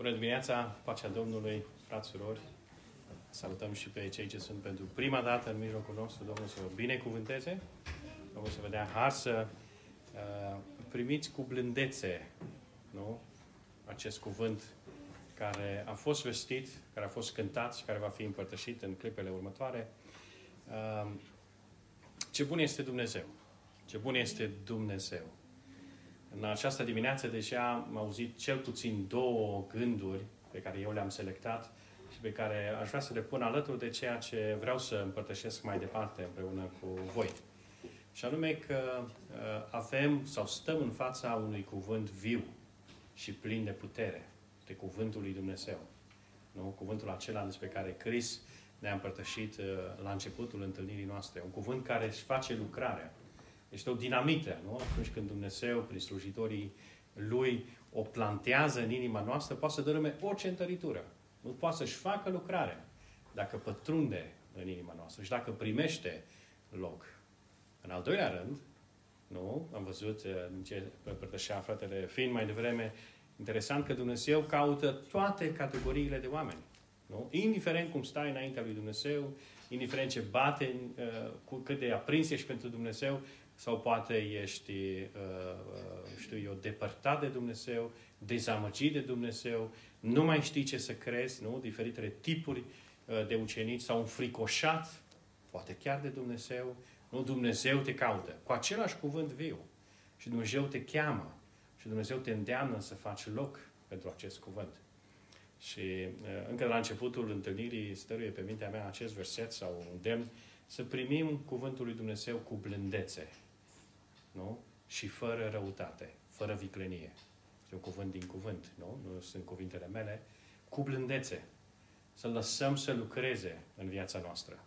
Bună dimineața, pacea Domnului, fraților. Salutăm și pe cei ce sunt pentru prima dată în mijlocul nostru. Domnul să vă binecuvânteze. Domnul să vă dea har să uh, primiți cu blândețe nu? acest cuvânt care a fost vestit, care a fost cântat și care va fi împărtășit în clipele următoare. Uh, ce bun este Dumnezeu! Ce bun este Dumnezeu! În această dimineață deja am auzit cel puțin două gânduri pe care eu le-am selectat și pe care aș vrea să le pun alături de ceea ce vreau să împărtășesc mai departe împreună cu voi. Și anume că uh, avem sau stăm în fața unui cuvânt viu și plin de putere, de cuvântul lui Dumnezeu. Nu? Cuvântul acela despre care Chris ne-a împărtășit uh, la începutul întâlnirii noastre. Un cuvânt care își face lucrarea. Este o dinamită, nu? Atunci când Dumnezeu, prin slujitorii Lui, o plantează în inima noastră, poate să dărâme orice întăritură. Nu poate să-și facă lucrare dacă pătrunde în inima noastră și dacă primește loc. În al doilea rând, nu? Am văzut în ce părtășea fratele Fin mai devreme, interesant că Dumnezeu caută toate categoriile de oameni. Nu? Indiferent cum stai înaintea lui Dumnezeu, indiferent ce bate, uh, cu cât de aprins ești pentru Dumnezeu, sau poate ești, uh, uh, știu eu, depărtat de Dumnezeu, dezamăgit de Dumnezeu, nu mai știi ce să crezi, nu? Diferitele tipuri uh, de ucenici sau înfricoșat, poate chiar de Dumnezeu, nu? Dumnezeu te caută cu același cuvânt viu. Și Dumnezeu te cheamă și Dumnezeu te îndeamnă să faci loc pentru acest cuvânt. Și încă de la începutul întâlnirii stăruie pe mintea mea acest verset sau un demn să primim cuvântul lui Dumnezeu cu blândețe, nu? Și fără răutate, fără viclenie. Este un cuvânt din cuvânt, nu? Nu sunt cuvintele mele. Cu blândețe. Să lăsăm să lucreze în viața noastră.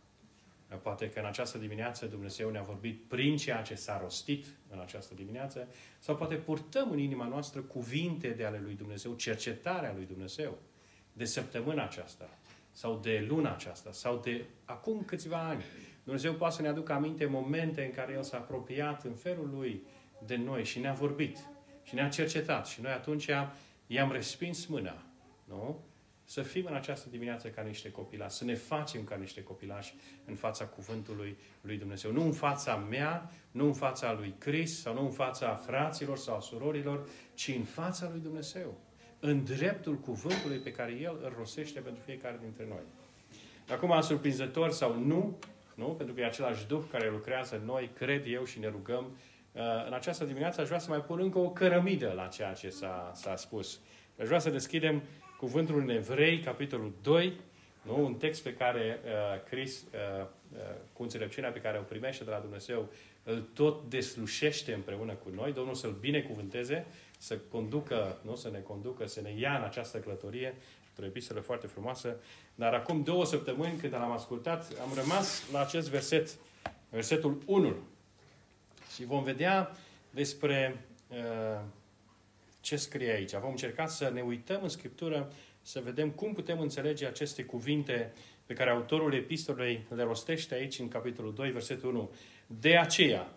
Poate că în această dimineață Dumnezeu ne-a vorbit prin ceea ce s-a rostit în această dimineață, sau poate purtăm în inima noastră cuvinte de ale lui Dumnezeu, cercetarea lui Dumnezeu de săptămâna aceasta, sau de luna aceasta, sau de acum câțiva ani. Dumnezeu poate să ne aducă aminte momente în care El s-a apropiat în felul Lui de noi și ne-a vorbit și ne-a cercetat și noi atunci i-am respins mâna. Nu? Să fim în această dimineață ca niște copilași, să ne facem ca niște copilași în fața cuvântului lui Dumnezeu. Nu în fața mea, nu în fața lui Chris sau nu în fața fraților sau surorilor, ci în fața lui Dumnezeu. În dreptul cuvântului pe care El îl rosește pentru fiecare dintre noi. Acum, surprinzător sau nu, nu? Pentru că e același Duh care lucrează în noi, cred eu și ne rugăm. Uh, în această dimineață aș vrea să mai pun încă o cărămidă la ceea ce s-a, s-a spus. Aș vrea să deschidem cuvântul în Evrei, capitolul 2, nu? un text pe care uh, Chris, uh, uh, cu înțelepciunea pe care o primește de la Dumnezeu, îl tot deslușește împreună cu noi. Domnul să-l binecuvânteze, să conducă, nu? să ne conducă, să ne ia în această călătorie o epistolă foarte frumoasă. Dar acum două săptămâni, când am ascultat, am rămas la acest verset, versetul 1. Și vom vedea despre uh, ce scrie aici. Vom încerca să ne uităm în Scriptură, să vedem cum putem înțelege aceste cuvinte pe care autorul epistolei le rostește aici în capitolul 2, versetul 1. De aceea,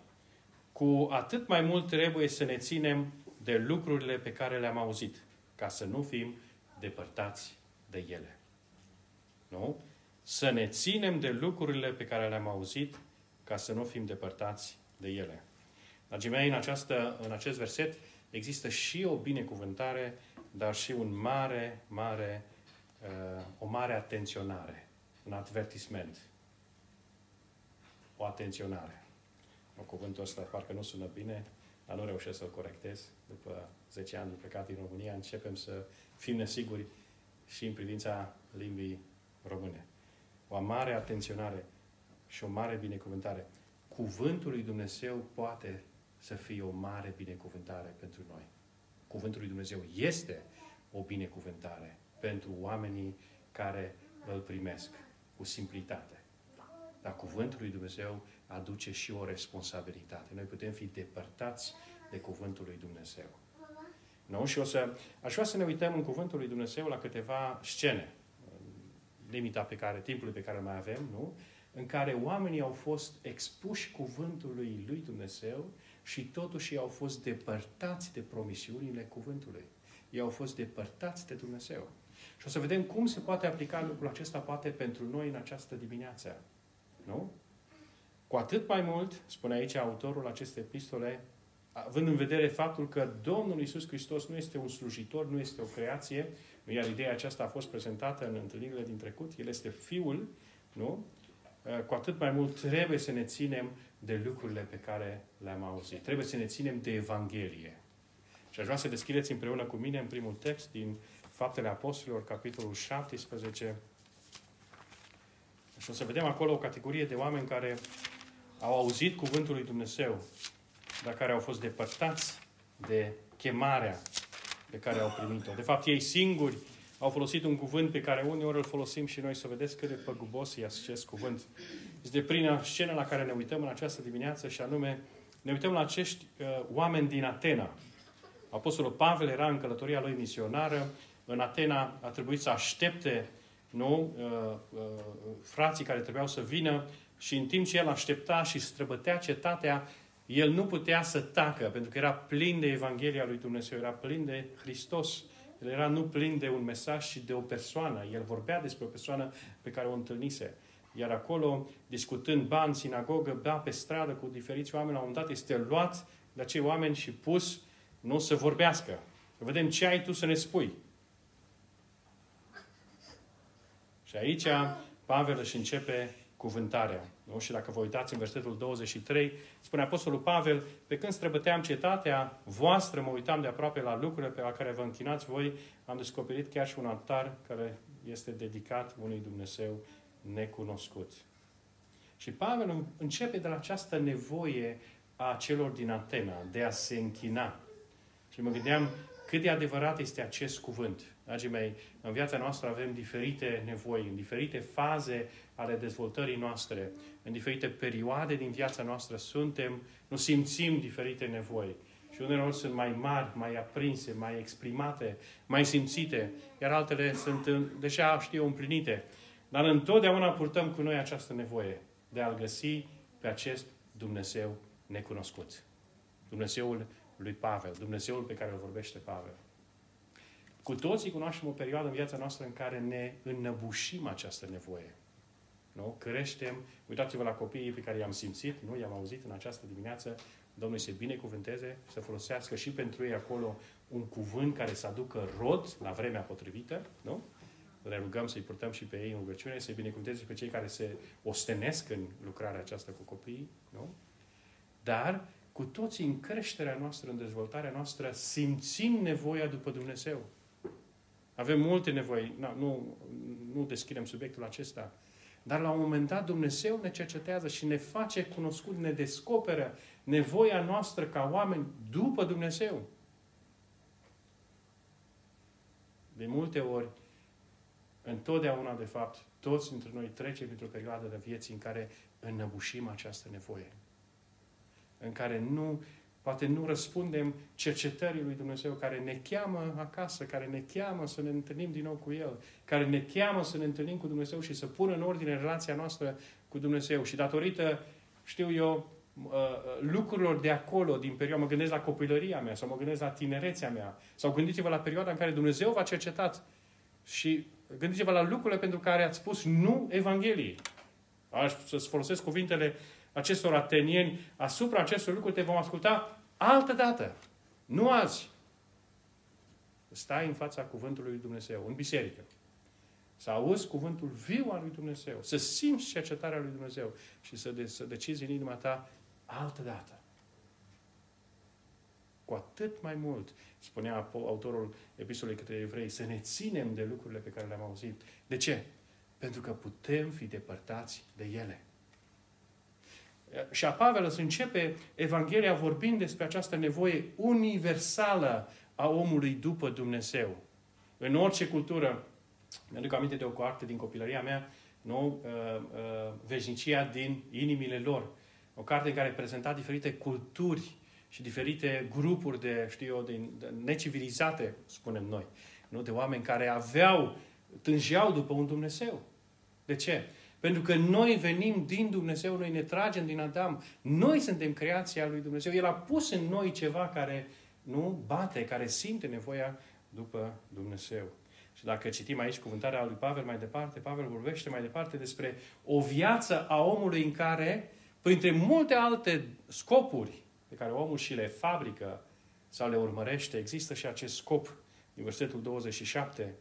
cu atât mai mult trebuie să ne ținem de lucrurile pe care le-am auzit, ca să nu fim depărtați de ele. Nu? Să ne ținem de lucrurile pe care le-am auzit ca să nu fim depărtați de ele. Dragii mei, în, această, în acest verset există și o binecuvântare, dar și un mare, mare, uh, o mare atenționare, un advertisment, o atenționare. O cuvântul ăsta parcă nu sună bine, dar nu reușesc să-l corectez. După 10 ani de plecat din România, începem să fim nesiguri și în privința limbii române. O mare atenționare și o mare binecuvântare. Cuvântul lui Dumnezeu poate să fie o mare binecuvântare pentru noi. Cuvântul lui Dumnezeu este o binecuvântare pentru oamenii care îl primesc cu simplitate. Dar cuvântul lui Dumnezeu aduce și o responsabilitate. Noi putem fi depărtați de cuvântul lui Dumnezeu. Nu? Și o să, aș vrea să ne uităm în Cuvântul lui Dumnezeu la câteva scene, limita pe care, timpul pe care îl mai avem, nu? în care oamenii au fost expuși cuvântului lui Dumnezeu și totuși au fost depărtați de promisiunile cuvântului. ei au fost depărtați de Dumnezeu. Și o să vedem cum se poate aplica lucrul acesta poate pentru noi în această dimineață. Nu? Cu atât mai mult, spune aici autorul acestei epistole, având în vedere faptul că Domnul Isus Hristos nu este un slujitor, nu este o creație, iar ideea aceasta a fost prezentată în întâlnirile din trecut, El este Fiul, nu? Cu atât mai mult trebuie să ne ținem de lucrurile pe care le-am auzit. Trebuie să ne ținem de Evanghelie. Și aș vrea să deschideți împreună cu mine în primul text din Faptele Apostolilor, capitolul 17. Și o să vedem acolo o categorie de oameni care au auzit cuvântul lui Dumnezeu, dar care au fost depărtați de chemarea pe care au primit-o. De fapt, ei singuri au folosit un cuvânt pe care uneori îl folosim și noi să vedeți cât de păgubos e acest cuvânt. Este prin scena la care ne uităm în această dimineață și anume ne uităm la acești uh, oameni din Atena. Apostolul Pavel era în călătoria lui misionară. În Atena a trebuit să aștepte nu, uh, uh, frații care trebuiau să vină și în timp ce el aștepta și străbătea cetatea, el nu putea să tacă, pentru că era plin de Evanghelia lui Dumnezeu, era plin de Hristos. El era nu plin de un mesaj, ci de o persoană. El vorbea despre o persoană pe care o întâlnise. Iar acolo, discutând ba în sinagogă, ba pe stradă cu diferiți oameni, la un moment dat este luat de acei oameni și pus nu să vorbească. Să vedem ce ai tu să ne spui. Și aici Pavel își începe cuvântarea. Nu? Și dacă vă uitați în versetul 23, spune Apostolul Pavel, pe când străbăteam cetatea voastră, mă uitam de aproape la lucrurile pe la care vă închinați voi, am descoperit chiar și un altar care este dedicat unui Dumnezeu necunoscut. Și Pavel începe de la această nevoie a celor din Atena de a se închina. Și mă gândeam cât de adevărat este acest cuvânt. Dragii mei, în viața noastră avem diferite nevoi, în diferite faze ale dezvoltării noastre, în diferite perioade din viața noastră suntem, nu simțim diferite nevoi. Și uneori sunt mai mari, mai aprinse, mai exprimate, mai simțite, iar altele sunt deja, știu, împlinite. Dar întotdeauna purtăm cu noi această nevoie de a-L găsi pe acest Dumnezeu necunoscut. Dumnezeul lui Pavel, Dumnezeul pe care îl vorbește Pavel. Cu toții cunoaștem o perioadă în viața noastră în care ne înnăbușim această nevoie. Nu? Creștem. Uitați-vă la copiii pe care i-am simțit, nu? I-am auzit în această dimineață. Domnul să binecuvânteze, să folosească și pentru ei acolo un cuvânt care să aducă rod la vremea potrivită, nu? Ne rugăm să-i purtăm și pe ei în rugăciune, să-i binecuvânteze și pe cei care se ostenesc în lucrarea aceasta cu copiii, nu? Dar cu toții în creșterea noastră, în dezvoltarea noastră, simțim nevoia după Dumnezeu. Avem multe nevoi. Nu, nu, nu deschidem subiectul acesta. Dar la un moment dat Dumnezeu ne cercetează și ne face cunoscut, ne descoperă nevoia noastră ca oameni după Dumnezeu. De multe ori, întotdeauna, de fapt, toți dintre noi trecem printr-o perioadă de vieții în care înnăbușim această nevoie. În care nu Poate nu răspundem cercetării lui Dumnezeu care ne cheamă acasă, care ne cheamă să ne întâlnim din nou cu El, care ne cheamă să ne întâlnim cu Dumnezeu și să pună în ordine relația noastră cu Dumnezeu. Și datorită, știu eu, uh, uh, lucrurilor de acolo, din perioada, mă gândesc la copilăria mea sau mă gândesc la tinerețea mea sau gândiți-vă la perioada în care Dumnezeu v-a cercetat și gândiți-vă la lucrurile pentru care ați spus nu Evangheliei. Aș să-ți folosesc cuvintele acestor atenieni asupra acestor lucruri, te vom asculta Altă dată. Nu azi. Stai în fața cuvântului lui Dumnezeu, în biserică. Să auzi cuvântul viu al lui Dumnezeu. Să simți cercetarea lui Dumnezeu. Și să, de, să decizi în inima ta altă dată. Cu atât mai mult, spunea autorul epistolei către evrei, să ne ținem de lucrurile pe care le-am auzit. De ce? Pentru că putem fi depărtați de ele. Și a Pavel să începe Evanghelia vorbind despre această nevoie universală a omului după Dumnezeu. În orice cultură, mi-aduc aminte de o carte din copilăria mea, nu? Uh, uh, veșnicia din inimile lor. O carte în care prezenta diferite culturi și diferite grupuri de, știu eu, de, de necivilizate, spunem noi, nu? de oameni care aveau, tângeau după un Dumnezeu. De ce? Pentru că noi venim din Dumnezeu, noi ne tragem din Adam. Noi suntem creația lui Dumnezeu. El a pus în noi ceva care nu bate, care simte nevoia după Dumnezeu. Și dacă citim aici cuvântarea lui Pavel mai departe, Pavel vorbește mai departe despre o viață a omului în care, printre multe alte scopuri pe care omul și le fabrică sau le urmărește, există și acest scop din versetul 27.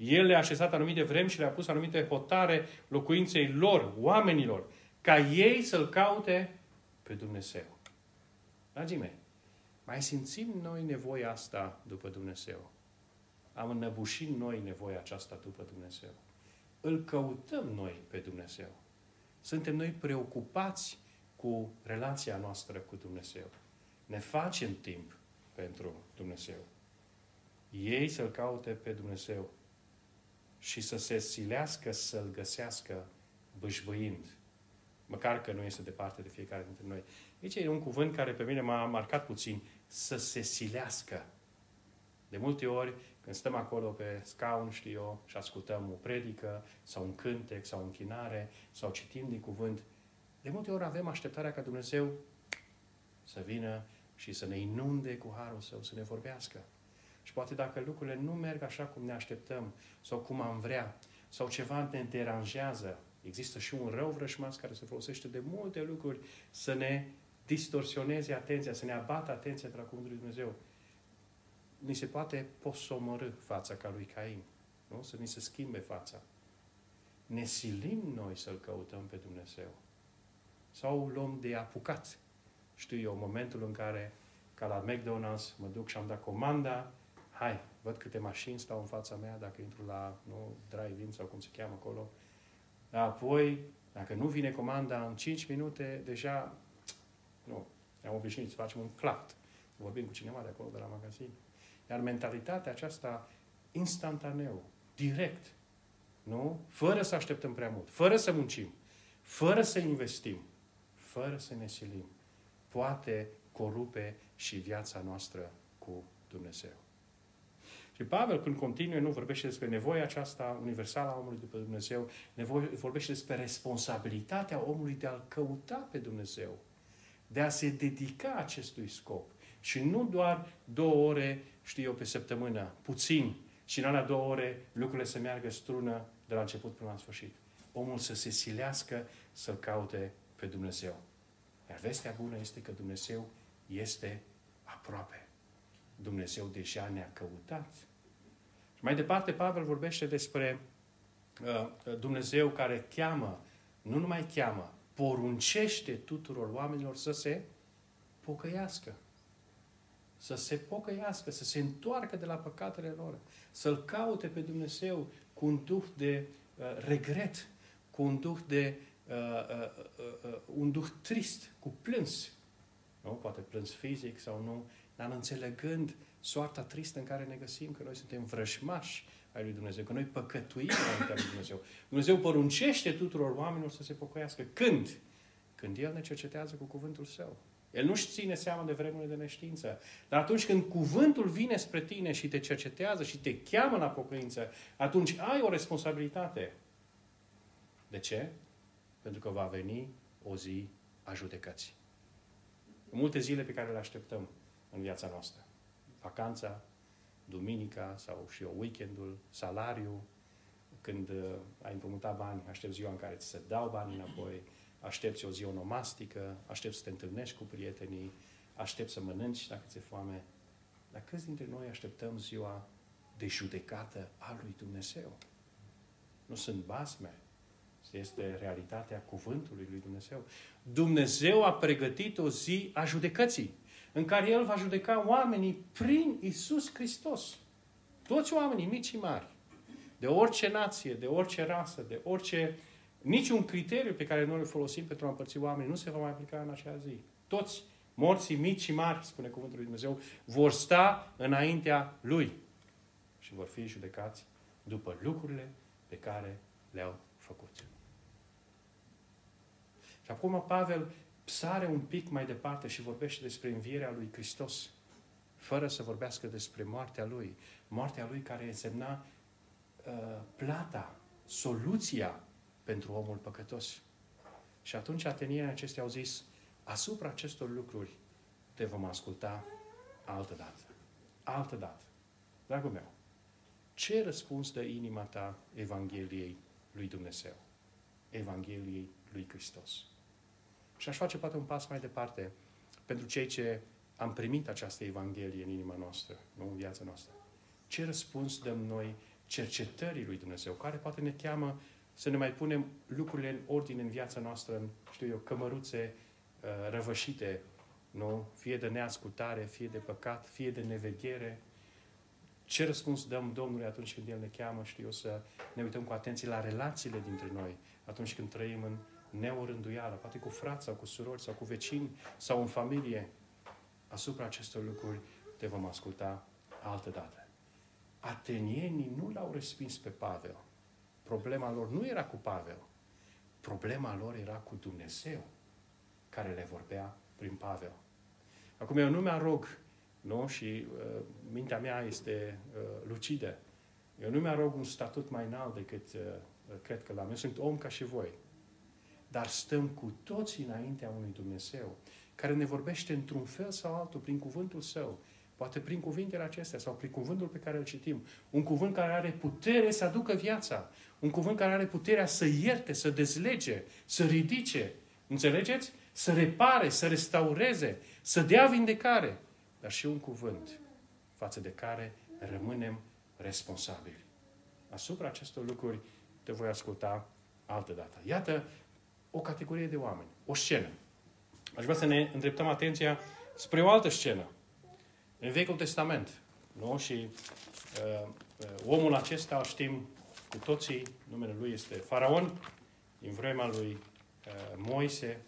El le-a așezat anumite vremi și le-a pus anumite hotare locuinței lor, oamenilor, ca ei să-L caute pe Dumnezeu. Dragii mei, mai simțim noi nevoia asta după Dumnezeu. Am înnăbușit noi nevoia aceasta după Dumnezeu. Îl căutăm noi pe Dumnezeu. Suntem noi preocupați cu relația noastră cu Dumnezeu. Ne facem timp pentru Dumnezeu. Ei să-L caute pe Dumnezeu și să se silească să-L găsească bâșbâind. Măcar că nu este departe de fiecare dintre noi. Aici e un cuvânt care pe mine m-a marcat puțin. Să se silească. De multe ori, când stăm acolo pe scaun, știu eu, și ascultăm o predică, sau un cântec, sau o închinare, sau citim din cuvânt, de multe ori avem așteptarea ca Dumnezeu să vină și să ne inunde cu harul său, să ne vorbească. Și poate dacă lucrurile nu merg așa cum ne așteptăm, sau cum am vrea, sau ceva ne deranjează, există și un rău vrășmaș care se folosește de multe lucruri să ne distorsioneze atenția, să ne abată atenția de la Cuvântul Lui Dumnezeu. Ni se poate posomorâ fața ca lui Cain. Nu? Să ni se schimbe fața. Ne silim noi să-L căutăm pe Dumnezeu. Sau luăm de apucat. Știu eu, momentul în care, ca la McDonald's, mă duc și am dat comanda, hai, văd câte mașini stau în fața mea, dacă intru la nu, drive-in sau cum se cheamă acolo. Apoi, dacă nu vine comanda în 5 minute, deja, nu, am obișnuit să facem un clapt. Vorbim cu cineva de acolo, de la magazin. Iar mentalitatea aceasta, instantaneu, direct, nu? Fără să așteptăm prea mult, fără să muncim, fără să investim, fără să ne silim, poate corupe și viața noastră cu Dumnezeu. Și Pavel, când continuă, nu vorbește despre nevoia aceasta universală a omului după Dumnezeu, nevoie, vorbește despre responsabilitatea omului de a-L căuta pe Dumnezeu, de a se dedica acestui scop. Și nu doar două ore, știu eu, pe săptămână, puțin, și în alea două ore lucrurile să meargă strună de la început până la sfârșit. Omul să se silească să-L caute pe Dumnezeu. Iar vestea bună este că Dumnezeu este aproape. Dumnezeu deja ne-a căutat. Și mai departe, Pavel vorbește despre uh, Dumnezeu care cheamă, nu numai cheamă, poruncește tuturor oamenilor să se pocăiască. Să se pocăiască, să se întoarcă de la păcatele lor, să-L caute pe Dumnezeu cu un duh de uh, regret, cu un duh de uh, uh, uh, uh, un duh trist, cu plâns. Nu? Poate plâns fizic sau nu, dar înțelegând soarta tristă în care ne găsim, că noi suntem vrășmași ai lui Dumnezeu, că noi păcătuim înaintea lui Dumnezeu. Dumnezeu poruncește tuturor oamenilor să se pocăiască. Când? Când El ne cercetează cu cuvântul Său. El nu-și ține seama de vremurile de neștiință. Dar atunci când cuvântul vine spre tine și te cercetează și te cheamă la pocăință, atunci ai o responsabilitate. De ce? Pentru că va veni o zi a judecății. Multe zile pe care le așteptăm în viața noastră. Vacanța, duminica sau și eu weekendul, salariu, când uh, ai împrumutat bani, aștept ziua în care ți se dau bani înapoi, aștepți o zi onomastică, aștepți să te întâlnești cu prietenii, aștepți să mănânci dacă ți-e foame. Dar câți dintre noi așteptăm ziua de judecată a lui Dumnezeu? Nu sunt basme, este realitatea cuvântului lui Dumnezeu. Dumnezeu a pregătit o zi a judecății, în care El va judeca oamenii prin Isus Hristos. Toți oamenii, mici și mari, de orice nație, de orice rasă, de orice... Niciun criteriu pe care noi îl folosim pentru a împărți oamenii nu se va mai aplica în acea zi. Toți morții mici și mari, spune Cuvântul lui Dumnezeu, vor sta înaintea Lui și vor fi judecați după lucrurile pe care le-au făcut. Și acum Pavel sare un pic mai departe și vorbește despre învierea lui Hristos, fără să vorbească despre moartea lui. Moartea lui care însemna uh, plata, soluția pentru omul păcătos. Și atunci atenienii acestea au zis, asupra acestor lucruri te vom asculta altă dată. Altă dată. dragul meu, ce răspuns dă inima ta Evangheliei lui Dumnezeu? Evangheliei lui Hristos. Și aș face poate un pas mai departe pentru cei ce am primit această Evanghelie în inima noastră, nu în viața noastră. Ce răspuns dăm noi cercetării lui Dumnezeu, care poate ne cheamă să ne mai punem lucrurile în ordine în viața noastră, în, știu eu, cămăruțe uh, răvășite, nu? Fie de neascultare, fie de păcat, fie de neveghere. Ce răspuns dăm Domnului atunci când El ne cheamă, știu eu, să ne uităm cu atenție la relațiile dintre noi, atunci când trăim în neorânduială, poate cu frați sau cu surori sau cu vecini sau în familie. Asupra acestor lucruri te vom asculta altă dată. Atenienii nu l-au respins pe Pavel. Problema lor nu era cu Pavel. Problema lor era cu Dumnezeu, care le vorbea prin Pavel. Acum eu nu mi-arog, nu? Și uh, mintea mea este uh, lucidă. Eu nu mi-arog un statut mai înalt decât uh, cred că l-am. Eu sunt om ca și voi. Dar stăm cu toții înaintea unui Dumnezeu care ne vorbește într-un fel sau altul prin cuvântul Său. Poate prin cuvintele acestea sau prin cuvântul pe care îl citim. Un cuvânt care are putere să aducă viața. Un cuvânt care are puterea să ierte, să dezlege, să ridice. Înțelegeți? Să repare, să restaureze, să dea vindecare. Dar și un cuvânt față de care rămânem responsabili. Asupra acestor lucruri te voi asculta altă dată. Iată o categorie de oameni, o scenă. Aș vrea să ne îndreptăm atenția spre o altă scenă. În Vechiul Testament. Nu? Și uh, uh, omul acesta, știm cu toții, numele lui este Faraon, din vremea lui uh, Moise.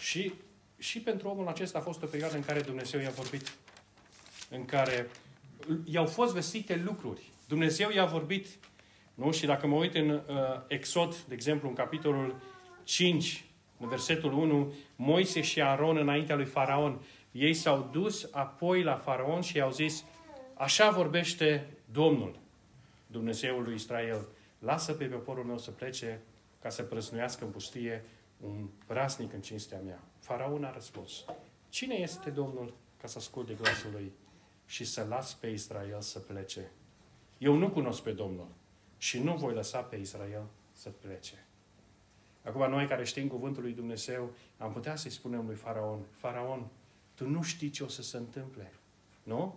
Și, și pentru omul acesta a fost o perioadă în care Dumnezeu i-a vorbit, în care i-au fost vestite lucruri. Dumnezeu i-a vorbit nu? Și dacă mă uit în uh, Exod, de exemplu, în capitolul 5, în versetul 1, Moise și Aron înaintea lui Faraon, ei s-au dus apoi la Faraon și i-au zis, așa vorbește Domnul, Dumnezeul lui Israel, lasă pe poporul meu să plece ca să prăznuiască în pustie un brasnic în cinstea mea. Faraon a răspuns, cine este Domnul ca să asculte glasul lui și să las pe Israel să plece? Eu nu cunosc pe Domnul și nu voi lăsa pe Israel să plece. Acum, noi care știm cuvântul lui Dumnezeu, am putea să-i spunem lui Faraon, Faraon, tu nu știi ce o să se întâmple. Nu?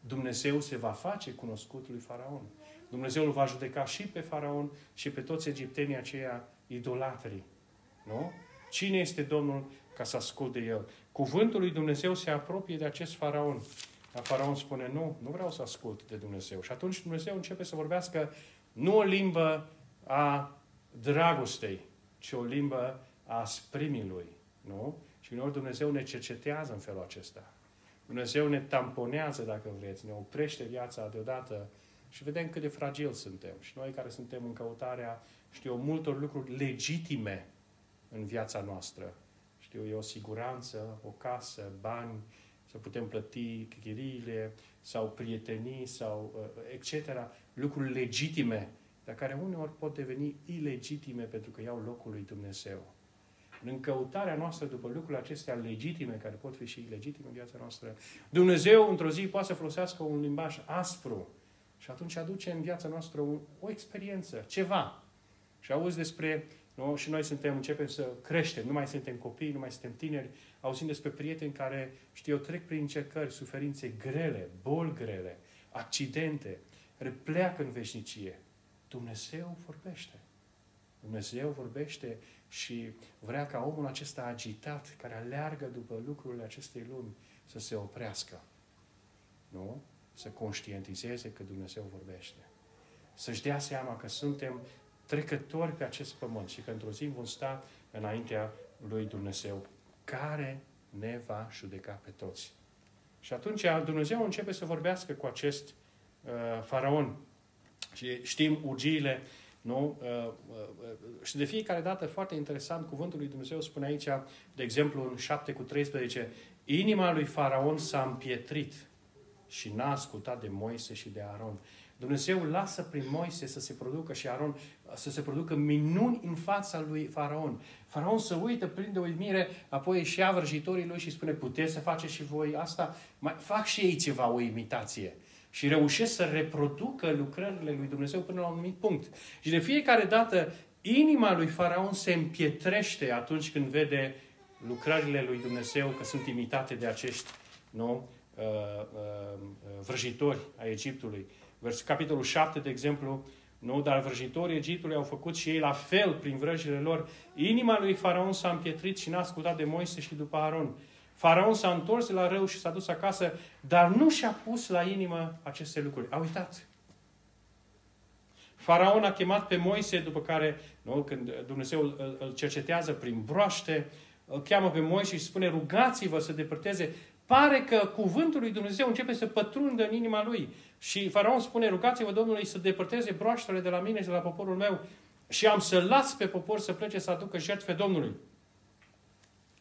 Dumnezeu se va face cunoscut lui Faraon. Dumnezeu îl va judeca și pe Faraon și pe toți egiptenii aceia idolatrii. Nu? Cine este Domnul ca să asculte el? Cuvântul lui Dumnezeu se apropie de acest Faraon. Dar Faraon spune, nu, nu vreau să ascult de Dumnezeu. Și atunci Dumnezeu începe să vorbească nu o limbă a dragostei, ci o limbă a sprimii Nu? Și uneori Dumnezeu ne cercetează în felul acesta. Dumnezeu ne tamponează, dacă vreți, ne oprește viața deodată și vedem cât de fragil suntem. Și noi care suntem în căutarea, știu eu, multor lucruri legitime în viața noastră. Știu eu, o siguranță, o casă, bani, să putem plăti chiriile sau prietenii sau uh, etc. Lucruri legitime, dar care uneori pot deveni ilegitime pentru că iau locul lui Dumnezeu. În căutarea noastră după lucrurile acestea legitime, care pot fi și ilegitime în viața noastră, Dumnezeu într-o zi poate să folosească un limbaj aspru și atunci aduce în viața noastră o, o experiență, ceva. Și auzi despre nu? Și noi suntem, începem să creștem, nu mai suntem copii, nu mai suntem tineri, auzim despre prieteni care, știu eu, trec prin încercări, suferințe grele, boli grele, accidente, care pleacă în veșnicie. Dumnezeu vorbește. Dumnezeu vorbește și vrea ca omul acesta agitat, care aleargă după lucrurile acestei lumi, să se oprească. Nu? Să conștientizeze că Dumnezeu vorbește. Să-și dea seama că suntem trecători pe acest pământ și că într-o zi vom sta înaintea lui Dumnezeu, care ne va judeca pe toți. Și atunci Dumnezeu începe să vorbească cu acest uh, faraon. Și știm urgiile, nu? Uh, uh, și de fiecare dată, foarte interesant, cuvântul lui Dumnezeu spune aici, de exemplu, în 7 cu 13, inima lui faraon s-a împietrit și n-a ascultat de Moise și de Aron. Dumnezeu lasă prin Moise să se producă și Aron să se producă minuni în fața lui Faraon. Faraon să uită plin de uimire, apoi și ia vrăjitorii lui și spune, puteți să faceți și voi asta? Mai, fac și ei ceva, o imitație. Și reușesc să reproducă lucrările lui Dumnezeu până la un anumit punct. Și de fiecare dată inima lui Faraon se împietrește atunci când vede lucrările lui Dumnezeu că sunt imitate de acești nu, uh, uh, vrăjitori a Egiptului. Vers, capitolul 7, de exemplu, nu? Dar vrăjitorii Egiptului au făcut și ei la fel prin vrăjile lor. Inima lui Faraon s-a împietrit și n-a ascultat de Moise și după Aron. Faraon s-a întors la rău și s-a dus acasă, dar nu și-a pus la inimă aceste lucruri. A uitat. Faraon a chemat pe Moise, după care, nu, când Dumnezeu îl, îl cercetează prin broaște, îl cheamă pe Moise și spune, rugați-vă să depărteze. Pare că cuvântul lui Dumnezeu începe să pătrundă în inima lui. Și Faraon spune, rugați-vă Domnului să depărteze broaștele de la mine și de la poporul meu și am să las pe popor să plece să aducă jertfe Domnului.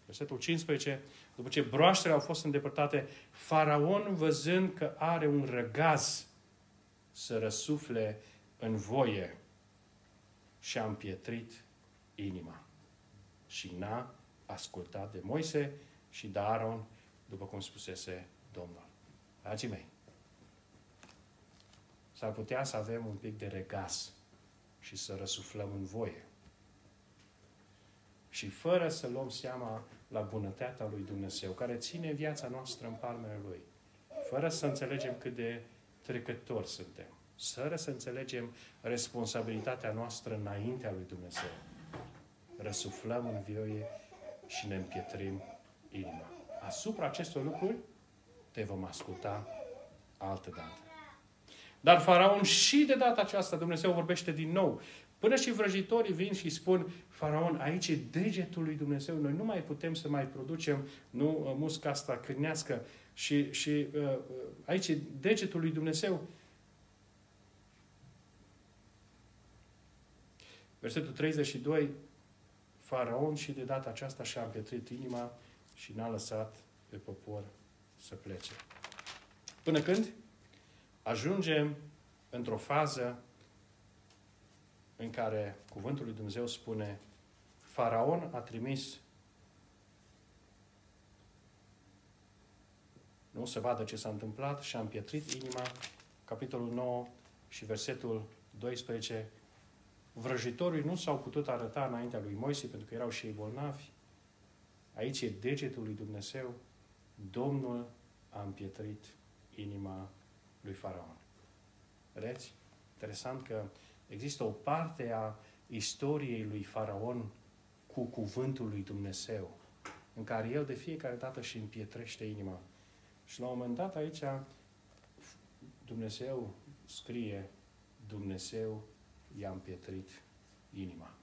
Versetul 15, după ce broaștele au fost îndepărtate, Faraon, văzând că are un răgaz să răsufle în voie, și-a împietrit inima. Și n-a ascultat de Moise și de Aaron, după cum spusese Domnul. Dragii mei, s-ar putea să avem un pic de regas și să răsuflăm în voie. Și fără să luăm seama la bunătatea lui Dumnezeu, care ține viața noastră în palmele Lui, fără să înțelegem cât de trecători suntem, fără să înțelegem responsabilitatea noastră înaintea lui Dumnezeu, răsuflăm în vioie și ne împietrim inima. Asupra acestor lucruri te vom asculta altă dată. Dar Faraon și de data aceasta Dumnezeu vorbește din nou. Până și vrăjitorii vin și spun, Faraon, aici e degetul lui Dumnezeu, noi nu mai putem să mai producem nu, musca asta cârnească și, și uh, aici e degetul lui Dumnezeu. Versetul 32, Faraon și de data aceasta și-a împietrit inima și n-a lăsat pe popor să plece. Până când? Ajungem într-o fază în care cuvântul lui Dumnezeu spune Faraon a trimis nu să vadă ce s-a întâmplat și a împietrit inima, capitolul 9 și versetul 12, vrăjitorii nu s-au putut arăta înaintea lui Moise pentru că erau și ei bolnavi. Aici e degetul lui Dumnezeu. Domnul a împietrit inima lui Faraon. Vedeți? Interesant că există o parte a istoriei lui Faraon cu cuvântul lui Dumnezeu, în care el de fiecare dată și împietrește inima. Și la un moment dat aici Dumnezeu scrie, Dumnezeu i-a împietrit inima.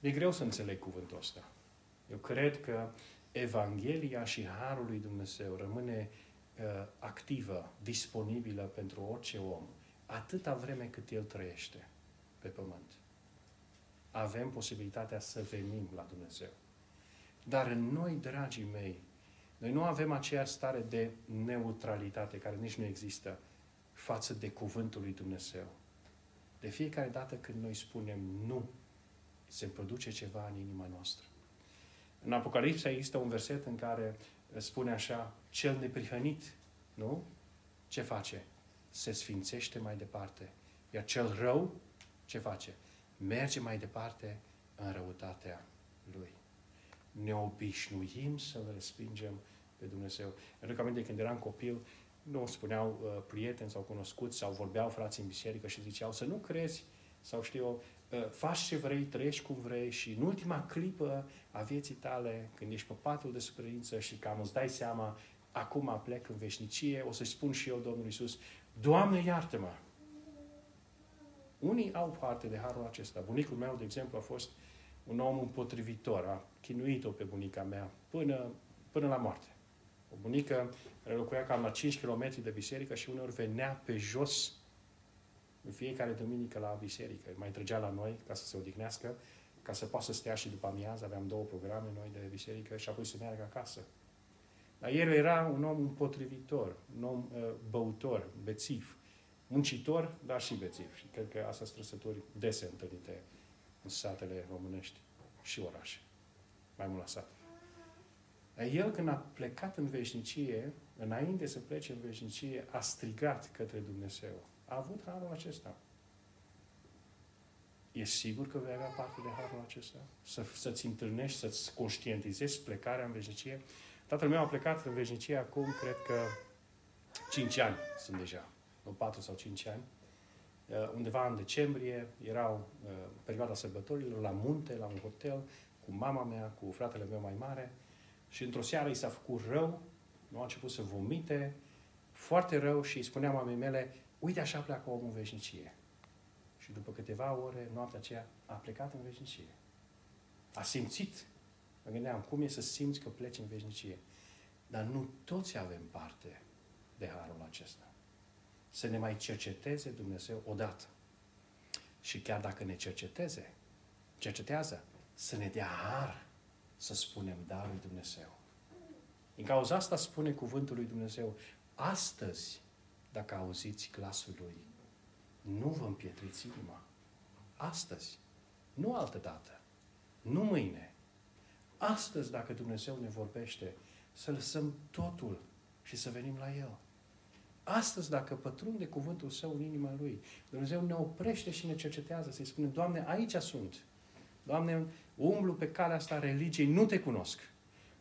E greu să înțeleg cuvântul ăsta. Eu cred că Evanghelia și Harul lui Dumnezeu rămâne uh, activă, disponibilă pentru orice om, atâta vreme cât el trăiește pe pământ. Avem posibilitatea să venim la Dumnezeu. Dar în noi, dragii mei, noi nu avem aceeași stare de neutralitate, care nici nu există, față de Cuvântul lui Dumnezeu. De fiecare dată când noi spunem nu, se produce ceva în inima noastră. În Apocalipsa există un verset în care spune așa, cel neprihănit, nu? Ce face? Se sfințește mai departe. Iar cel rău, ce face? Merge mai departe în răutatea lui. Ne obișnuim să-L respingem pe Dumnezeu. Îmi aminte când eram copil, nu spuneau uh, prieteni sau cunoscuți sau vorbeau frații în biserică și ziceau să nu crezi sau știu eu, uh, faci ce vrei, trăiești cum vrei și în ultima clipă a vieții tale, când ești pe patul de suferință și cam îți dai seama, acum plec în veșnicie, o să-i spun și eu Domnului Iisus, Doamne iartă-mă! Unii au parte de harul acesta. Bunicul meu, de exemplu, a fost un om împotrivitor, a chinuit-o pe bunica mea până, până la moarte. O bunică care locuia cam la 5 km de biserică și uneori venea pe jos în fiecare duminică la biserică. Mai trăgea la noi ca să se odihnească, ca să poată să stea și după amiază. Aveam două programe noi de biserică și apoi să meargă acasă. Dar el era un om împotrivitor, un om uh, băutor, bețiv, muncitor, dar și bețiv. Și cred că asta sunt trăsături dese întâlnite în satele românești și orașe. Mai mult la sat. El când a plecat în veșnicie, înainte să plece în veșnicie, a strigat către Dumnezeu. A avut harul acesta. E sigur că vei avea parte de harul acesta? Să, să-ți întâlnești, să-ți conștientizezi plecarea în veșnicie? Tatăl meu a plecat în veșnicie acum, cred că 5 ani sunt deja. O 4 sau 5 ani. Uh, undeva în decembrie, erau uh, perioada sărbătorilor, la munte, la un hotel, cu mama mea, cu fratele meu mai mare și într-o seară i s-a făcut rău, nu a început să vomite, foarte rău și îi spunea mamei mele, uite așa pleacă omul în veșnicie. Și după câteva ore, noaptea aceea, a plecat în veșnicie. A simțit. Mă gândeam, cum e să simți că pleci în veșnicie? Dar nu toți avem parte de harul acesta. Să ne mai cerceteze Dumnezeu odată. Și chiar dacă ne cerceteze, cercetează, să ne dea har să spunem da lui Dumnezeu. În cauza asta spune cuvântul lui Dumnezeu, astăzi, dacă auziți glasul lui, nu vă împietriți inima. Astăzi. Nu altă dată. Nu mâine. Astăzi, dacă Dumnezeu ne vorbește, să lăsăm totul și să venim la El. Astăzi, dacă pătrunde cuvântul Său în inima Lui, Dumnezeu ne oprește și ne cercetează, să-i spunem, Doamne, aici sunt. Doamne, umblu pe calea asta a religiei, nu te cunosc.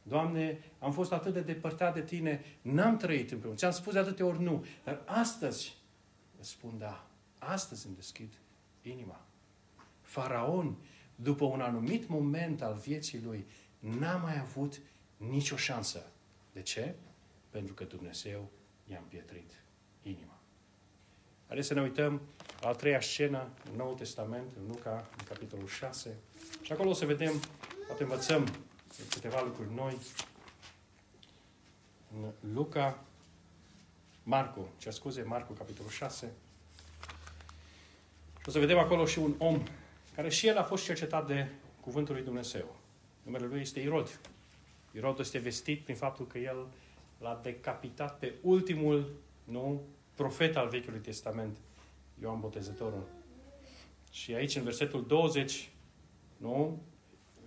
Doamne, am fost atât de depărtat de Tine, n-am trăit împreună. Ți-am spus de atâtea ori nu, dar astăzi îți spun da. Astăzi îmi deschid inima. Faraon, după un anumit moment al vieții lui, n-a mai avut nicio șansă. De ce? Pentru că Dumnezeu i-a împietrit inima. Haideți să ne uităm la a treia scenă în Noul Testament, în Luca, în capitolul 6. Și acolo o să vedem, poate învățăm câteva lucruri noi. În Luca, Marcu, ce scuze, Marcu, capitolul 6. Și o să vedem acolo și un om care și el a fost cercetat de Cuvântul lui Dumnezeu. Numele lui este Irod. Irod este vestit prin faptul că el l-a decapitat pe ultimul nu, profet al Vechiului Testament, Ioan Botezătorul. Și aici, în versetul 20, nu,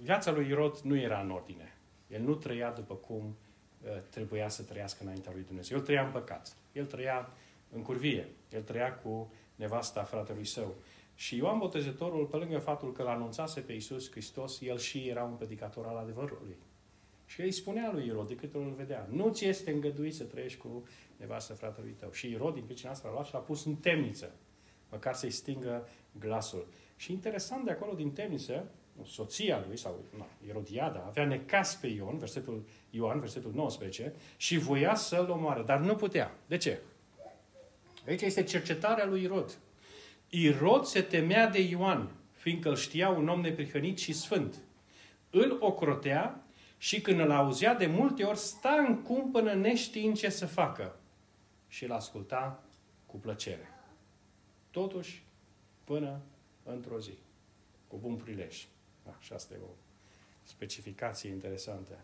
viața lui Irod nu era în ordine. El nu trăia după cum uh, trebuia să trăiască înaintea lui Dumnezeu. El trăia în păcat. El trăia în curvie. El trăia cu nevasta fratelui său. Și Ioan Botezătorul, pe lângă faptul că l-anunțase pe Iisus Hristos, el și era un predicator al adevărului. Și îi spunea lui Irod, de câte ori îl vedea, nu ți este îngăduit să trăiești cu nevastă fratelui tău. Și Irod, din pricina asta, l-a luat și l-a pus în temniță, măcar să-i stingă glasul. Și interesant de acolo, din temniță, soția lui, sau na, Erodiada, avea necas pe Ion, versetul Ioan, versetul 19, și voia să-l omoare, dar nu putea. De ce? Aici este cercetarea lui Irod. Irod se temea de Ioan, fiindcă îl știa un om neprihănit și sfânt. Îl ocrotea și când îl auzea de multe ori, sta în cumpănă neștiind ce să facă. Și îl asculta cu plăcere. Totuși, până într-o zi, cu bun prilej. Da, și asta e o specificație interesantă.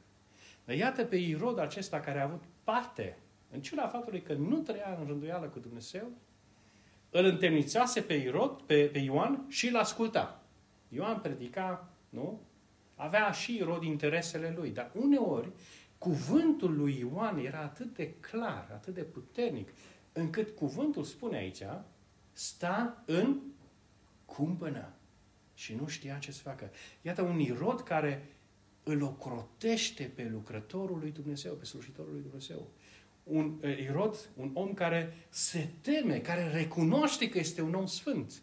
Dar iată pe Irod acesta care a avut parte, în ciuda faptului că nu trăia în rânduială cu Dumnezeu, îl întemnițase pe Irod, pe, pe Ioan și îl asculta. Ioan predica, nu? Avea și Irod interesele lui, dar uneori cuvântul lui Ioan era atât de clar, atât de puternic, încât cuvântul spune aici, sta în cumpănă și nu știa ce să facă. Iată un Irod care îl ocrotește pe lucrătorul lui Dumnezeu, pe slujitorul lui Dumnezeu. Un Irod, un om care se teme, care recunoaște că este un om sfânt.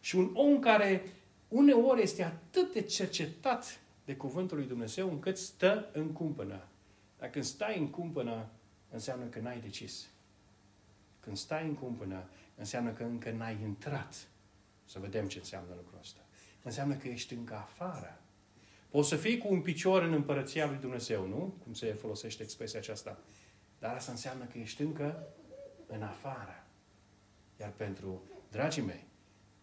Și un om care uneori este atât de cercetat de cuvântul lui Dumnezeu încât stă în cumpănă. Dacă când stai în cumpănă, înseamnă că n-ai decis. Când stai în cumpănă, înseamnă că încă n-ai intrat. Să vedem ce înseamnă lucrul ăsta înseamnă că ești încă afară. Poți să fii cu un picior în împărăția lui Dumnezeu, nu? Cum se folosește expresia aceasta. Dar asta înseamnă că ești încă în afară. Iar pentru, dragii mei,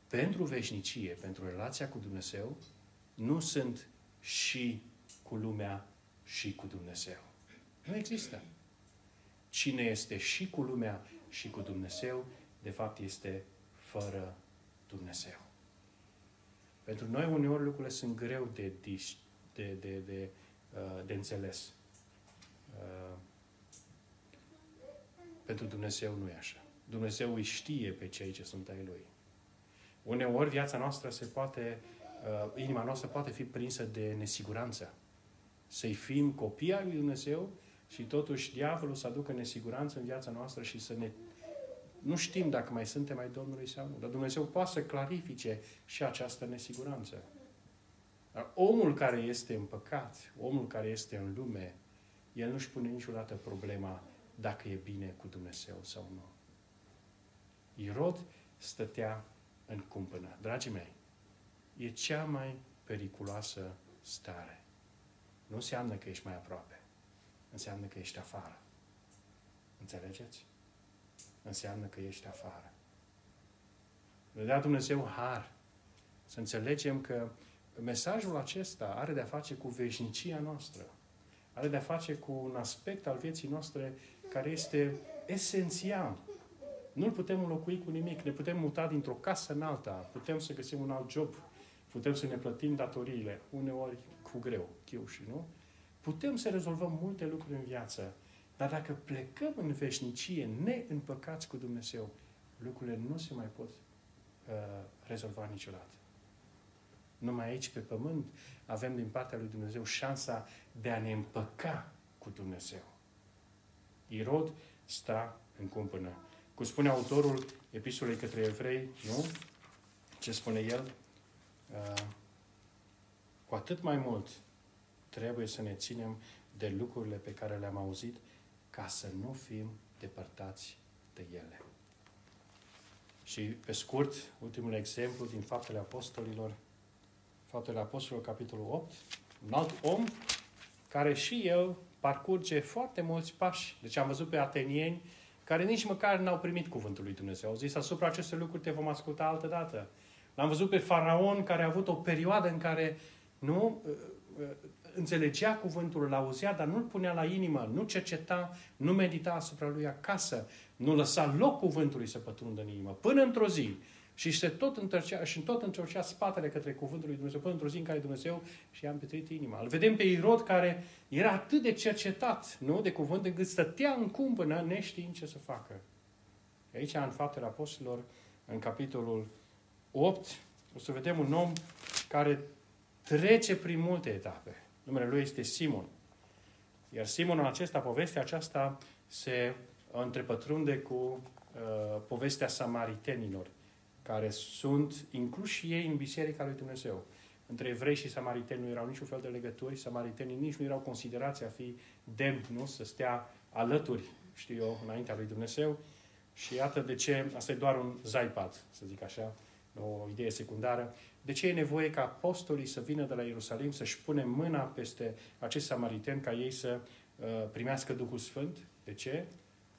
pentru veșnicie, pentru relația cu Dumnezeu, nu sunt și cu lumea și cu Dumnezeu. Nu există. Cine este și cu lumea și cu Dumnezeu, de fapt este fără Dumnezeu. Pentru noi uneori lucrurile sunt greu de, de, de, de, uh, de înțeles. Uh, pentru Dumnezeu nu e așa. Dumnezeu îi știe pe cei ce sunt ai Lui. Uneori viața noastră se poate, uh, inima noastră poate fi prinsă de nesiguranță. Să-i fim copii al lui Dumnezeu și totuși diavolul să aducă nesiguranță în viața noastră și să ne... Nu știm dacă mai suntem ai Domnului sau nu, dar Dumnezeu poate să clarifice și această nesiguranță. Dar omul care este în păcat, omul care este în lume, el nu-și pune niciodată problema dacă e bine cu Dumnezeu sau nu. Irod stătea în cumpănă. Dragii mei, e cea mai periculoasă stare. Nu înseamnă că ești mai aproape. Înseamnă că ești afară. Înțelegeți? Înseamnă că ești afară. Ne dea Dumnezeu har să înțelegem că mesajul acesta are de-a face cu veșnicia noastră. Are de-a face cu un aspect al vieții noastre care este esențial. Nu-l putem înlocui cu nimic. Ne putem muta dintr-o casă în alta. Putem să găsim un alt job. Putem să ne plătim datoriile. Uneori cu greu, și nu? Putem să rezolvăm multe lucruri în viață. Dar dacă plecăm în veșnicie, neîmpăcați cu Dumnezeu, lucrurile nu se mai pot uh, rezolva niciodată. Numai aici, pe pământ, avem din partea lui Dumnezeu șansa de a ne împăca cu Dumnezeu. Irod sta în cumpănă. Cum spune autorul epistolei către evrei, nu? Ce spune el? Uh, cu atât mai mult trebuie să ne ținem de lucrurile pe care le-am auzit ca să nu fim depărtați de ele. Și pe scurt, ultimul exemplu din Faptele Apostolilor, Faptele Apostolilor, capitolul 8, un alt om care și el parcurge foarte mulți pași. Deci am văzut pe atenieni care nici măcar n-au primit cuvântul lui Dumnezeu. Au zis, asupra acestor lucruri te vom asculta altă dată. L-am văzut pe faraon care a avut o perioadă în care nu ă, ă, înțelegea cuvântul, îl auzea, dar nu-l punea la inimă, nu cerceta, nu medita asupra lui acasă, nu lăsa loc cuvântului să pătrundă în inimă. Până într-o zi, și se tot întărcea, și tot întorcea spatele către cuvântul lui Dumnezeu, până într-o zi în care Dumnezeu și-a împetrit inima. Îl vedem pe Irod care era atât de cercetat, nu, de cuvânt, încât stătea în cumpănă neștiind ce să facă. Aici, în Faptele Apostolilor, în capitolul 8, o să vedem un om care trece prin multe etape. Numele lui este Simon. Iar Simonul acesta, povestea aceasta, se întrepătrunde cu uh, povestea samaritenilor care sunt incluși și ei în Biserica lui Dumnezeu. Între evrei și samariteni nu erau niciun fel de legături, samaritenii nici nu erau considerați a fi demn, nu? Să stea alături, știu eu, înaintea lui Dumnezeu. Și iată de ce, asta e doar un zaipad, să zic așa, o idee secundară, de ce e nevoie ca apostolii să vină de la Ierusalim, să-și pune mâna peste acești samariteni ca ei să uh, primească Duhul Sfânt? De ce?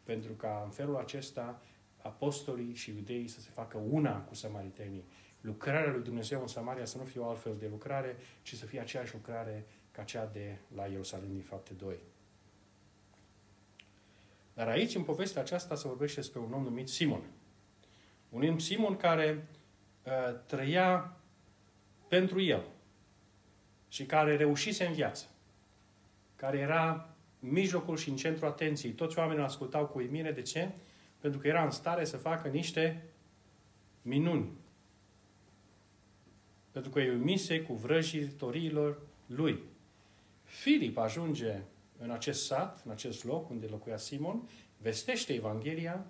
Pentru ca în felul acesta apostolii și iudeii să se facă una cu samaritenii. Lucrarea lui Dumnezeu în Samaria să nu fie o altfel de lucrare, ci să fie aceeași lucrare ca cea de la Ierusalim din fapte 2. Dar aici, în povestea aceasta, se vorbește despre un om numit Simon. Un om Simon care uh, trăia pentru el și care reușise în viață, care era în mijlocul și în centrul atenției. Toți oamenii ascultau cu uimire. De ce? Pentru că era în stare să facă niște minuni. Pentru că îi umise cu vrăjitorilor lui. Filip ajunge în acest sat, în acest loc unde locuia Simon, vestește Evanghelia.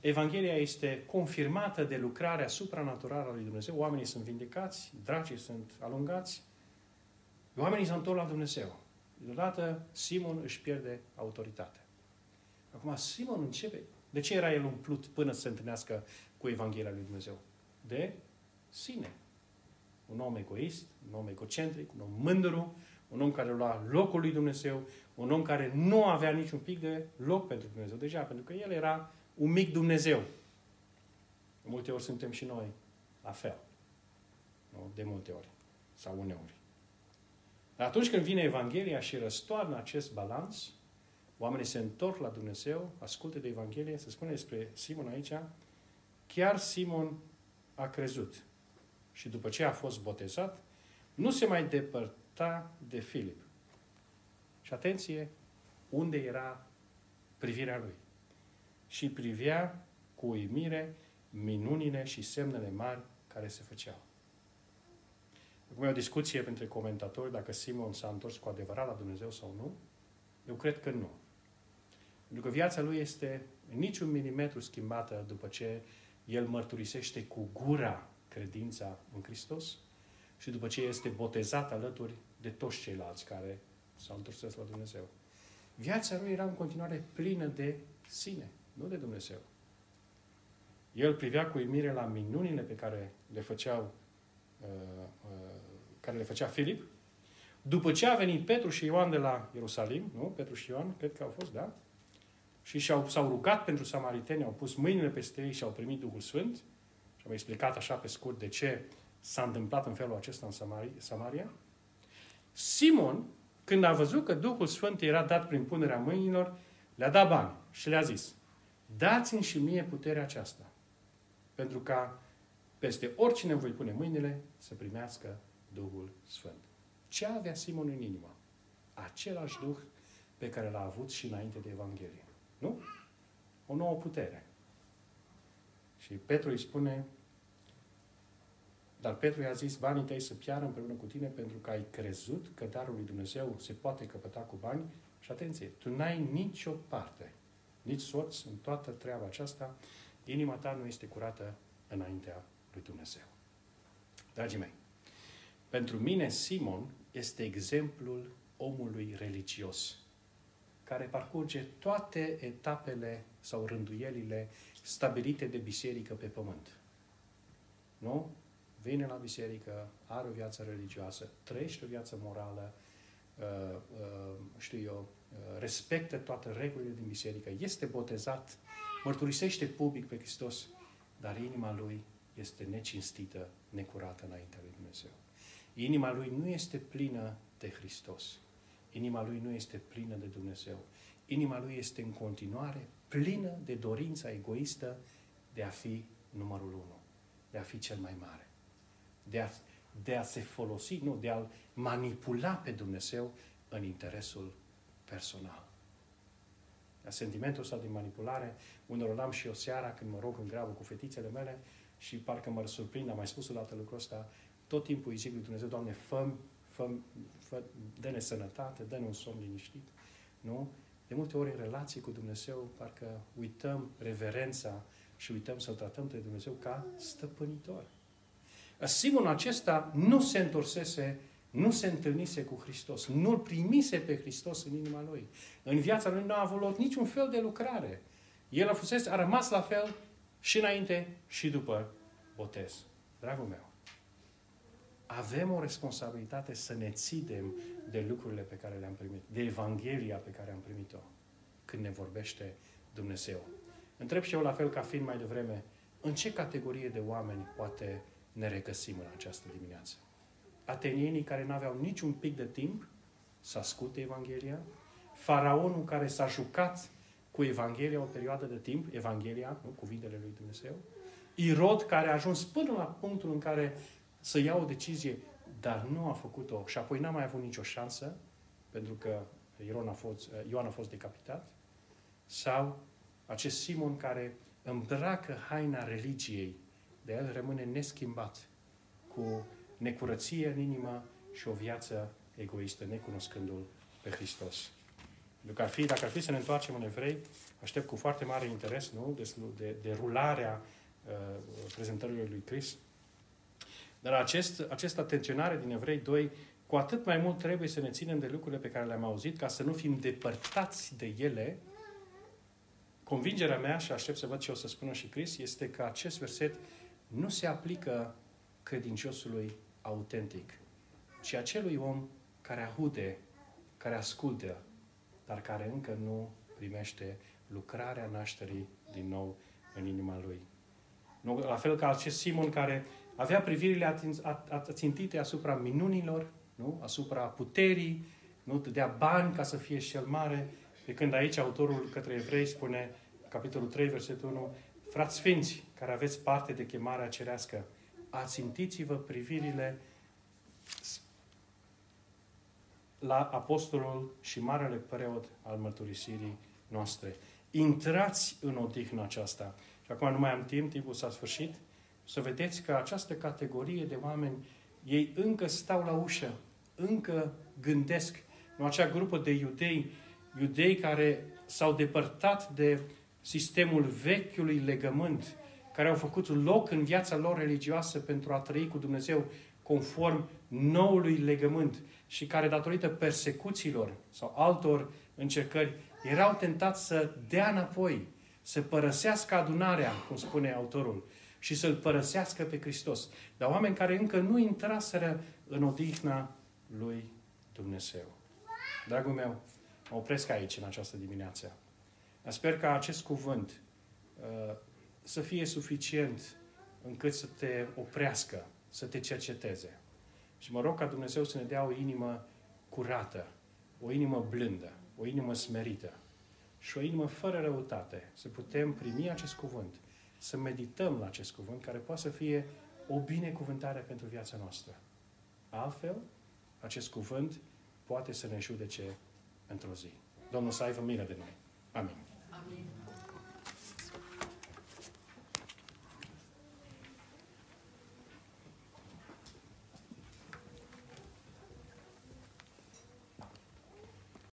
Evanghelia este confirmată de lucrarea supranaturală a lui Dumnezeu. Oamenii sunt vindecați, dracii sunt alungați, oamenii s-au întors la Dumnezeu. Deodată Simon își pierde autoritatea. Acum Simon începe de ce era el umplut până să se întâlnească cu Evanghelia lui Dumnezeu? De sine. Un om egoist, un om egocentric, un om mândru, un om care lua locul lui Dumnezeu, un om care nu avea niciun pic de loc pentru Dumnezeu. Deja, pentru că el era un mic Dumnezeu. De multe ori suntem și noi la fel. Nu? De multe ori. Sau uneori. Dar atunci când vine Evanghelia și răstoarnă acest balans, Oamenii se întorc la Dumnezeu, ascultă de Evanghelie, se spune despre Simon aici, chiar Simon a crezut. Și după ce a fost botezat, nu se mai depărta de Filip. Și atenție, unde era privirea lui. Și privea cu uimire minunile și semnele mari care se făceau. Acum e o discuție între comentatori dacă Simon s-a întors cu adevărat la Dumnezeu sau nu. Eu cred că nu. Pentru că viața lui este niciun milimetru schimbată după ce el mărturisește cu gura credința în Hristos și după ce este botezat alături de toți ceilalți care s-au întors la Dumnezeu. Viața lui era în continuare plină de sine, nu de Dumnezeu. El privea cu uimire la minunile pe care le făceau uh, uh, care le făcea Filip. După ce a venit Petru și Ioan de la Ierusalim, nu? Petru și Ioan, cred că au fost, da? Și și-au, s-au rugat pentru samariteni, au pus mâinile peste ei și au primit Duhul Sfânt. Și am explicat așa pe scurt de ce s-a întâmplat în felul acesta în Samaria. Simon, când a văzut că Duhul Sfânt era dat prin punerea mâinilor, le-a dat bani și le-a zis, dați-mi și mie puterea aceasta, pentru ca peste oricine voi pune mâinile să primească Duhul Sfânt. Ce avea Simon în inimă? Același Duh pe care l-a avut și înainte de Evanghelie. Nu? O nouă putere. Și Petru îi spune, dar Petru i-a zis, banii tăi să piară împreună cu tine pentru că ai crezut că darul lui Dumnezeu se poate căpăta cu bani. Și atenție, tu n-ai nicio parte, nici sorți în toată treaba aceasta, inima ta nu este curată înaintea lui Dumnezeu. Dragii mei, pentru mine Simon este exemplul omului religios, care parcurge toate etapele sau rânduielile stabilite de biserică pe pământ. Nu? Vine la biserică, are o viață religioasă, trăiește o viață morală, uh, uh, știu eu, uh, respectă toate regulile din biserică, este botezat, mărturisește public pe Hristos, dar inima lui este necinstită, necurată înaintea lui Dumnezeu. Inima lui nu este plină de Hristos. Inima lui nu este plină de Dumnezeu. Inima lui este în continuare plină de dorința egoistă de a fi numărul unu, de a fi cel mai mare, de a, de a se folosi, nu, de a manipula pe Dumnezeu în interesul personal. Sentimentul ăsta de manipulare, unor l-am și eu seara când mă rog în grabă cu fetițele mele și parcă mă surprind, am mai spus o dată lucrul ăsta, tot timpul îi zic lui Dumnezeu, Doamne, fă fă, fă, dă-ne sănătate, dă-ne un somn liniștit. Nu? De multe ori în relații cu Dumnezeu, parcă uităm reverența și uităm să-L tratăm pe Dumnezeu ca stăpânitor. Simon acesta nu se întorsese, nu se întâlnise cu Hristos, nu-L primise pe Hristos în inima lui. În viața lui nu a avut loc niciun fel de lucrare. El a, fusese, a rămas la fel și înainte și după botez. Dragul meu, avem o responsabilitate să ne ținem de lucrurile pe care le-am primit, de Evanghelia pe care am primit-o când ne vorbește Dumnezeu. Întreb și eu la fel ca fiind mai devreme, în ce categorie de oameni poate ne regăsim în această dimineață? Atenienii care nu aveau niciun pic de timp să asculte Evanghelia, faraonul care s-a jucat cu Evanghelia o perioadă de timp, Evanghelia, nu, cuvintele lui Dumnezeu, Irod care a ajuns până la punctul în care să ia o decizie, dar nu a făcut-o și apoi n-a mai avut nicio șansă, pentru că Ioan a fost, Ioan a fost decapitat, sau acest Simon care îmbracă haina religiei, de el rămâne neschimbat, cu necurăție în inimă și o viață egoistă, necunoscându-L pe Hristos. Dacă ar fi, dacă ar fi să ne întoarcem în evrei, aștept cu foarte mare interes nu? de, de, de rularea uh, prezentării lui Chris. Dar acest, această atenționare din Evrei 2, cu atât mai mult trebuie să ne ținem de lucrurile pe care le-am auzit, ca să nu fim depărtați de ele. Convingerea mea, și aștept să văd ce o să spună și Chris, este că acest verset nu se aplică credinciosului autentic, ci acelui om care aude, care ascultă, dar care încă nu primește lucrarea nașterii din nou în inima lui. La fel ca acest Simon care avea privirile ațintite asupra minunilor, nu? asupra puterii, nu? dea bani ca să fie cel mare, de când aici autorul către evrei spune, capitolul 3, versetul 1, Frați sfinți, care aveți parte de chemarea cerească, ațintiți-vă privirile la apostolul și marele preot al mărturisirii noastre. Intrați în odihna aceasta. Și acum nu mai am timp, timpul s-a sfârșit. Să vedeți că această categorie de oameni, ei încă stau la ușă, încă gândesc. Nu acea grupă de iudei, iudei care s-au depărtat de sistemul vechiului legământ, care au făcut loc în viața lor religioasă pentru a trăi cu Dumnezeu conform noului legământ și care, datorită persecuțiilor sau altor încercări, erau tentați să dea înapoi, să părăsească adunarea, cum spune autorul, și să-L părăsească pe Hristos. Dar oameni care încă nu intraseră în odihna lui Dumnezeu. Dragul meu, mă opresc aici în această dimineață. Sper că acest cuvânt uh, să fie suficient încât să te oprească, să te cerceteze. Și mă rog ca Dumnezeu să ne dea o inimă curată, o inimă blândă, o inimă smerită și o inimă fără răutate, să putem primi acest cuvânt, să medităm la acest cuvânt, care poate să fie o binecuvântare pentru viața noastră. Altfel, acest cuvânt poate să ne judece într-o zi. Domnul să aibă milă de noi. Amin. Amin.